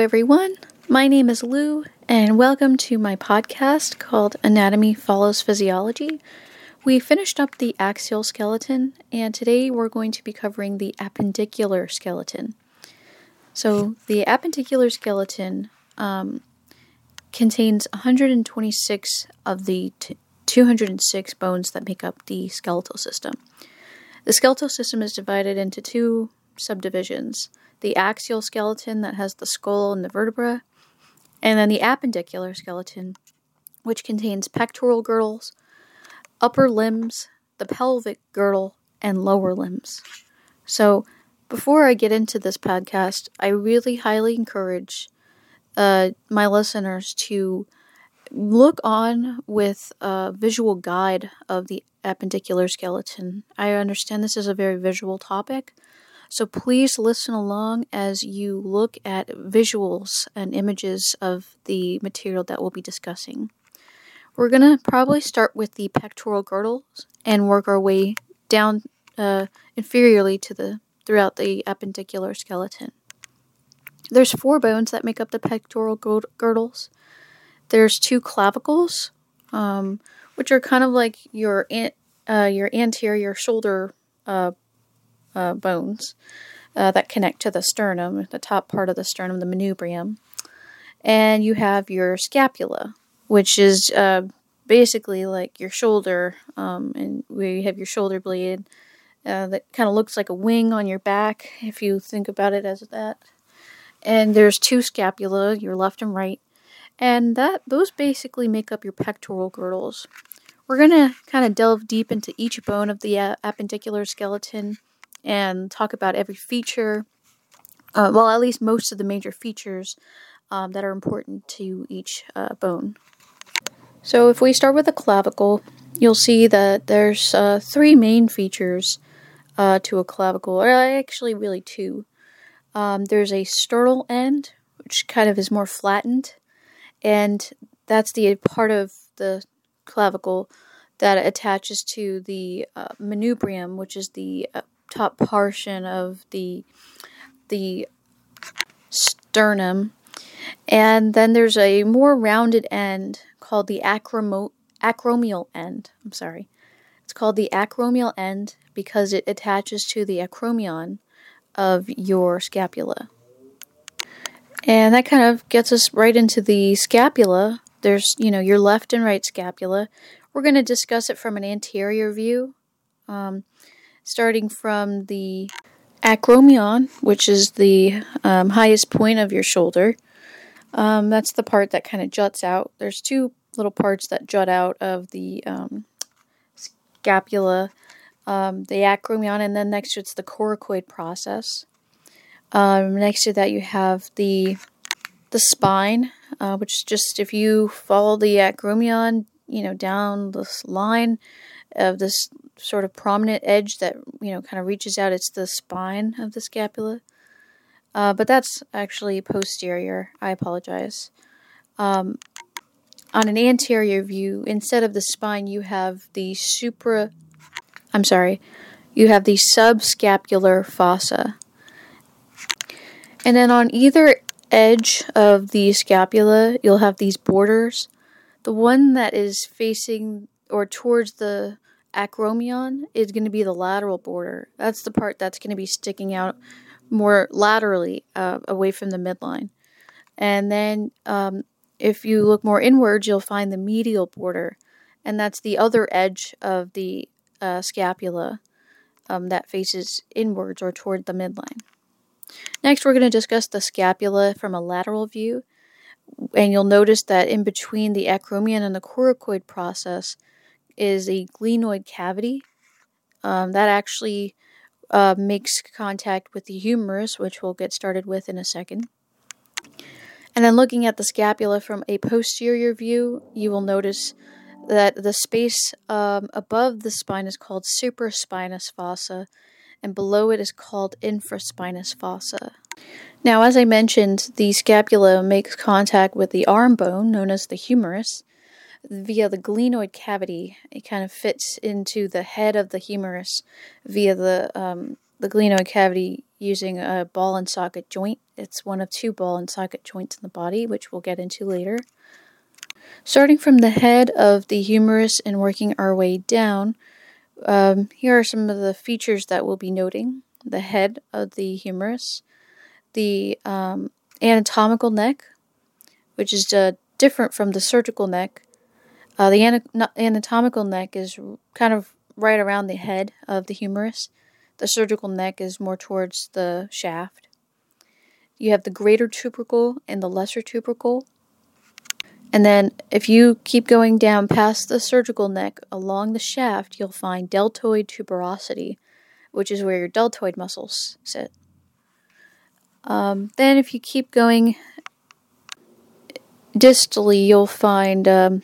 everyone. My name is Lou, and welcome to my podcast called Anatomy Follows Physiology. We finished up the axial skeleton, and today we're going to be covering the appendicular skeleton. So, the appendicular skeleton um, contains 126 of the t- 206 bones that make up the skeletal system. The skeletal system is divided into two subdivisions the axial skeleton that has the skull and the vertebra, and then the appendicular skeleton, which contains pectoral girdles, upper limbs, the pelvic girdle, and lower limbs. So, before I get into this podcast, I really highly encourage uh, my listeners to look on with a visual guide of the appendicular skeleton. I understand this is a very visual topic, so please listen along as you look at visuals and images of the material that we'll be discussing. We're going to probably start with the pectoral girdles and work our way down uh, inferiorly to the throughout the appendicular skeleton. There's four bones that make up the pectoral girdles. There's two clavicles, um, which are kind of like your an- uh, your anterior shoulder uh, uh, bones uh, that connect to the sternum, the top part of the sternum, the manubrium. And you have your scapula, which is uh, basically like your shoulder, um, and where you have your shoulder blade uh, that kind of looks like a wing on your back, if you think about it as that. And there's two scapula, your left and right, and that those basically make up your pectoral girdles. We're gonna kind of delve deep into each bone of the uh, appendicular skeleton and talk about every feature, uh, well, at least most of the major features um, that are important to each uh, bone. So, if we start with the clavicle, you'll see that there's uh, three main features uh, to a clavicle, or actually, really two. Um, there's a sternal end, which kind of is more flattened, and that's the part of the clavicle that attaches to the uh, manubrium, which is the uh, top portion of the the sternum. And then there's a more rounded end called the acromo- acromial end. I'm sorry. It's called the acromial end because it attaches to the acromion of your scapula. And that kind of gets us right into the scapula. There's, you know, your left and right scapula. We're going to discuss it from an anterior view. Um, starting from the acromion, which is the um, highest point of your shoulder. Um, that's the part that kind of juts out. There's two little parts that jut out of the um, scapula, um, the acromion, and then next to it's the coracoid process. Um, next to that, you have the the spine, uh, which is just if you follow the acromion, you know, down this line of this sort of prominent edge that you know kind of reaches out. It's the spine of the scapula, uh, but that's actually posterior. I apologize. Um, on an anterior view, instead of the spine, you have the supra. I'm sorry, you have the subscapular fossa, and then on either edge of the scapula, you'll have these borders. The one that is facing or towards the acromion is going to be the lateral border. That's the part that's going to be sticking out more laterally uh, away from the midline. And then um, if you look more inwards, you'll find the medial border, and that's the other edge of the uh, scapula um, that faces inwards or toward the midline. Next, we're going to discuss the scapula from a lateral view, and you'll notice that in between the acromion and the coracoid process, is a glenoid cavity um, that actually uh, makes contact with the humerus, which we'll get started with in a second. And then looking at the scapula from a posterior view, you will notice that the space um, above the spine is called supraspinous fossa, and below it is called infraspinous fossa. Now, as I mentioned, the scapula makes contact with the arm bone, known as the humerus, via the glenoid cavity. It kind of fits into the head of the humerus via the um, the glenoid cavity. using a ball and socket joint. It's one of two ball and socket joints in the body, which we'll get into later. Starting from the head of the humerus and working our way down, um, here are some of the features that we'll be noting the head of the humerus, the um, anatomical neck, which is uh, different from the surgical neck. Uh, the ana- anatomical neck is kind of right around the head of the humerus. The surgical neck is more towards the shaft. You have the greater tubercle and the lesser tubercle. And then, if you keep going down past the surgical neck along the shaft, you'll find deltoid tuberosity, which is where your deltoid muscles sit. Um, then, if you keep going distally, you'll find um,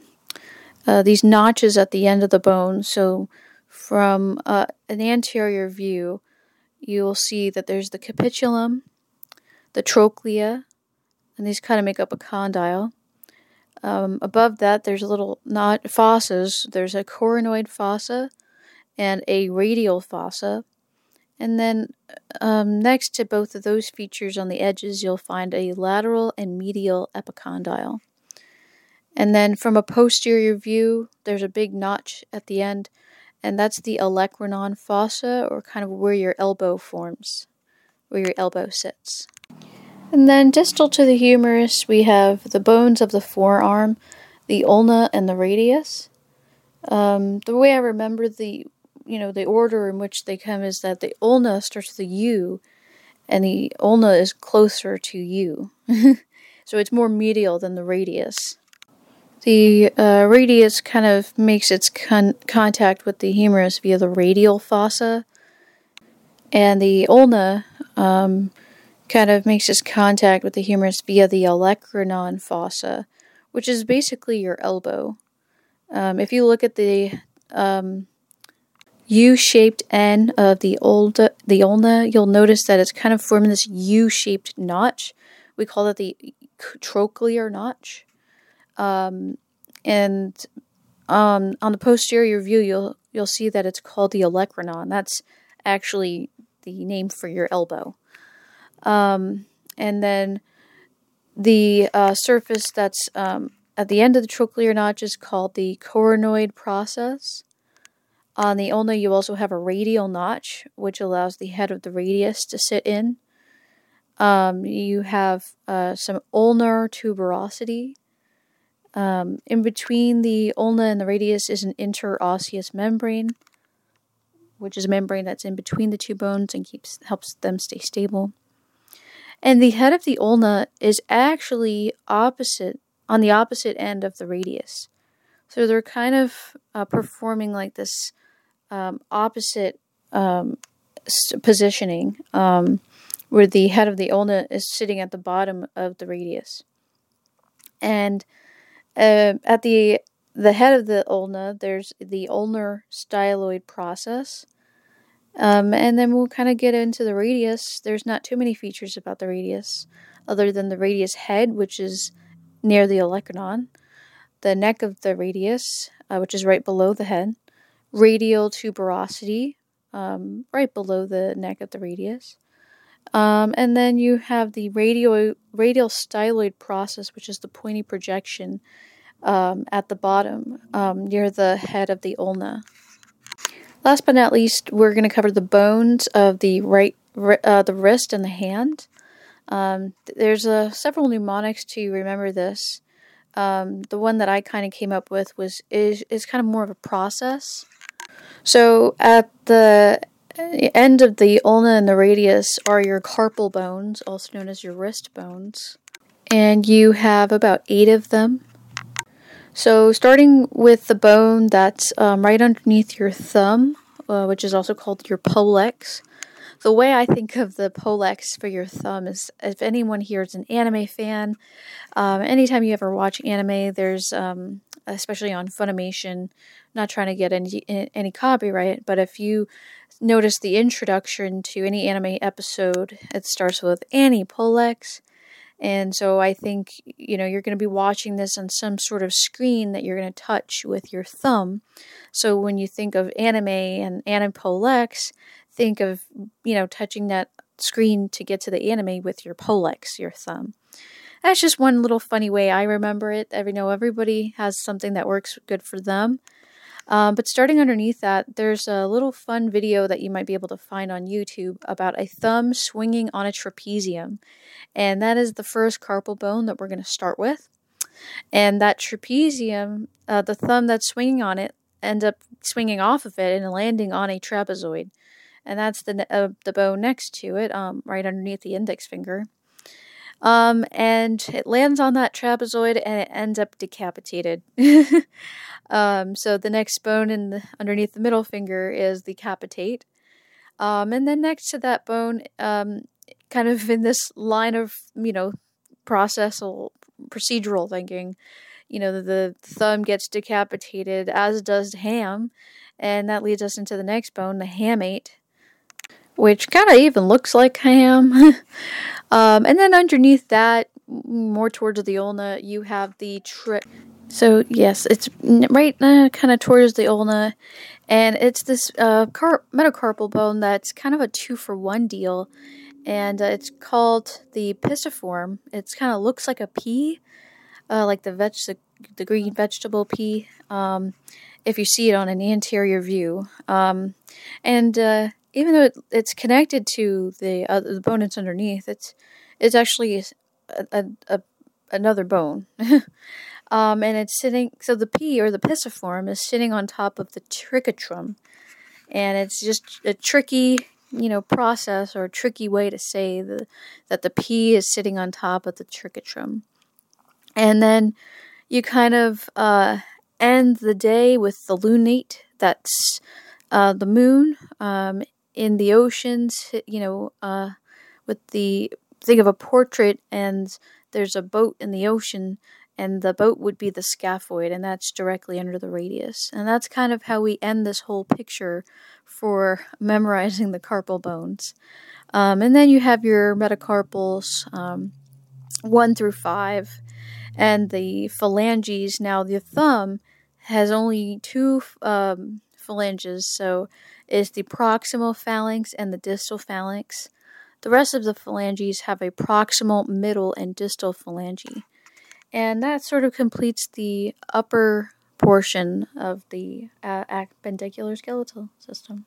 uh, these notches at the end of the bone. So, from uh, an anterior view, you'll see that there's the capitulum, the trochlea, and these kind of make up a condyle. Um, above that, there's a little not fossas. There's a coronoid fossa and a radial fossa. And then um, next to both of those features on the edges, you'll find a lateral and medial epicondyle. And then from a posterior view, there's a big notch at the end, and that's the olecranon fossa, or kind of where your elbow forms, where your elbow sits. And then distal to the humerus, we have the bones of the forearm, the ulna, and the radius. Um, the way I remember the you know, the order in which they come is that the ulna starts with a U, and the ulna is closer to you. so it's more medial than the radius. The uh, radius kind of makes its con- contact with the humerus via the radial fossa, and the ulna um, kind of makes its contact with the humerus via the olecranon fossa, which is basically your elbow. Um, if you look at the um, U-shaped end of the old the ulna, you'll notice that it's kind of forming this U-shaped notch. We call it the trochlear notch. Um, and um, on the posterior view, you'll you'll see that it's called the olecranon. That's actually the name for your elbow. Um, and then the uh, surface that's um, at the end of the trochlear notch is called the coronoid process. On the ulna, you also have a radial notch, which allows the head of the radius to sit in. Um, you have uh, some ulnar tuberosity. Um, in between the ulna and the radius is an interosseous membrane, which is a membrane that's in between the two bones and keeps helps them stay stable. And the head of the ulna is actually opposite on the opposite end of the radius. So they're kind of uh, performing like this um, opposite um, positioning, um, where the head of the ulna is sitting at the bottom of the radius, and uh, at the the head of the ulna, there's the ulnar styloid process. Um, and then we'll kind of get into the radius. There's not too many features about the radius, other than the radius head, which is near the olecranon, the neck of the radius, uh, which is right below the head, radial tuberosity, um, right below the neck of the radius. Um, and then you have the radial, radial styloid process, which is the pointy projection um, at the bottom um, near the head of the ulna. Last but not least, we're going to cover the bones of the right, uh, the wrist and the hand. Um, there's uh, several mnemonics to remember this. Um, the one that I kind of came up with was is is kind of more of a process. So at the end of the ulna and the radius are your carpal bones, also known as your wrist bones. And you have about eight of them. So, starting with the bone that's um, right underneath your thumb, uh, which is also called your pollex. The way I think of the pollex for your thumb is if anyone here is an anime fan, um, anytime you ever watch anime, there's um, especially on Funimation. Not trying to get any any copyright, but if you notice the introduction to any anime episode, it starts with Annie Pollex. And so I think, you know, you're going to be watching this on some sort of screen that you're going to touch with your thumb. So when you think of anime and Annie Pollex, think of, you know, touching that screen to get to the anime with your pollex, your thumb. That's just one little funny way I remember it. Every know everybody has something that works good for them. Um, but starting underneath that, there's a little fun video that you might be able to find on YouTube about a thumb swinging on a trapezium. And that is the first carpal bone that we're going to start with. And that trapezium, uh, the thumb that's swinging on it, ends up swinging off of it and landing on a trapezoid. And that's the, uh, the bone next to it, um, right underneath the index finger. Um, and it lands on that trapezoid and it ends up decapitated. um, so the next bone in the, underneath the middle finger is the capitate. Um, and then next to that bone, um, kind of in this line of, you know, processal, procedural thinking, you know, the, the thumb gets decapitated, as does ham. And that leads us into the next bone, the hamate which kind of even looks like ham. um, and then underneath that, more towards the ulna, you have the tri- so yes, it's right uh, kind of towards the ulna, and it's this uh, car- metacarpal bone that's kind of a two for one deal, and uh, it's called the pisiform. It's kind of looks like a pea, uh, like the veg the, green vegetable pea. Um, if you see it on an anterior view, um, and uh, even though it, it's connected to the uh, the bone that's underneath, it's it's actually a, a, a another bone. um, and it's sitting so the P or the pisiform is sitting on top of the triquetrum, and it's just a tricky you know process or a tricky way to say the, that the P is sitting on top of the triquetrum, and then you kind of uh, end the day with the lunate. That's uh, the moon um, in the oceans, you know, uh, with the think of a portrait and there's a boat in the ocean and the boat would be the scaphoid and that's directly under the radius. And that's kind of how we end this whole picture for memorizing the carpal bones. Um, and then you have your metacarpals um, 1 through 5 and the phalanges. Now the thumb has only two um, phalanges, so is the proximal phalanx and the distal phalanx. The rest of the phalanges have a proximal, middle, and distal phalange. And that sort of completes the upper portion of the uh, appendicular skeletal system.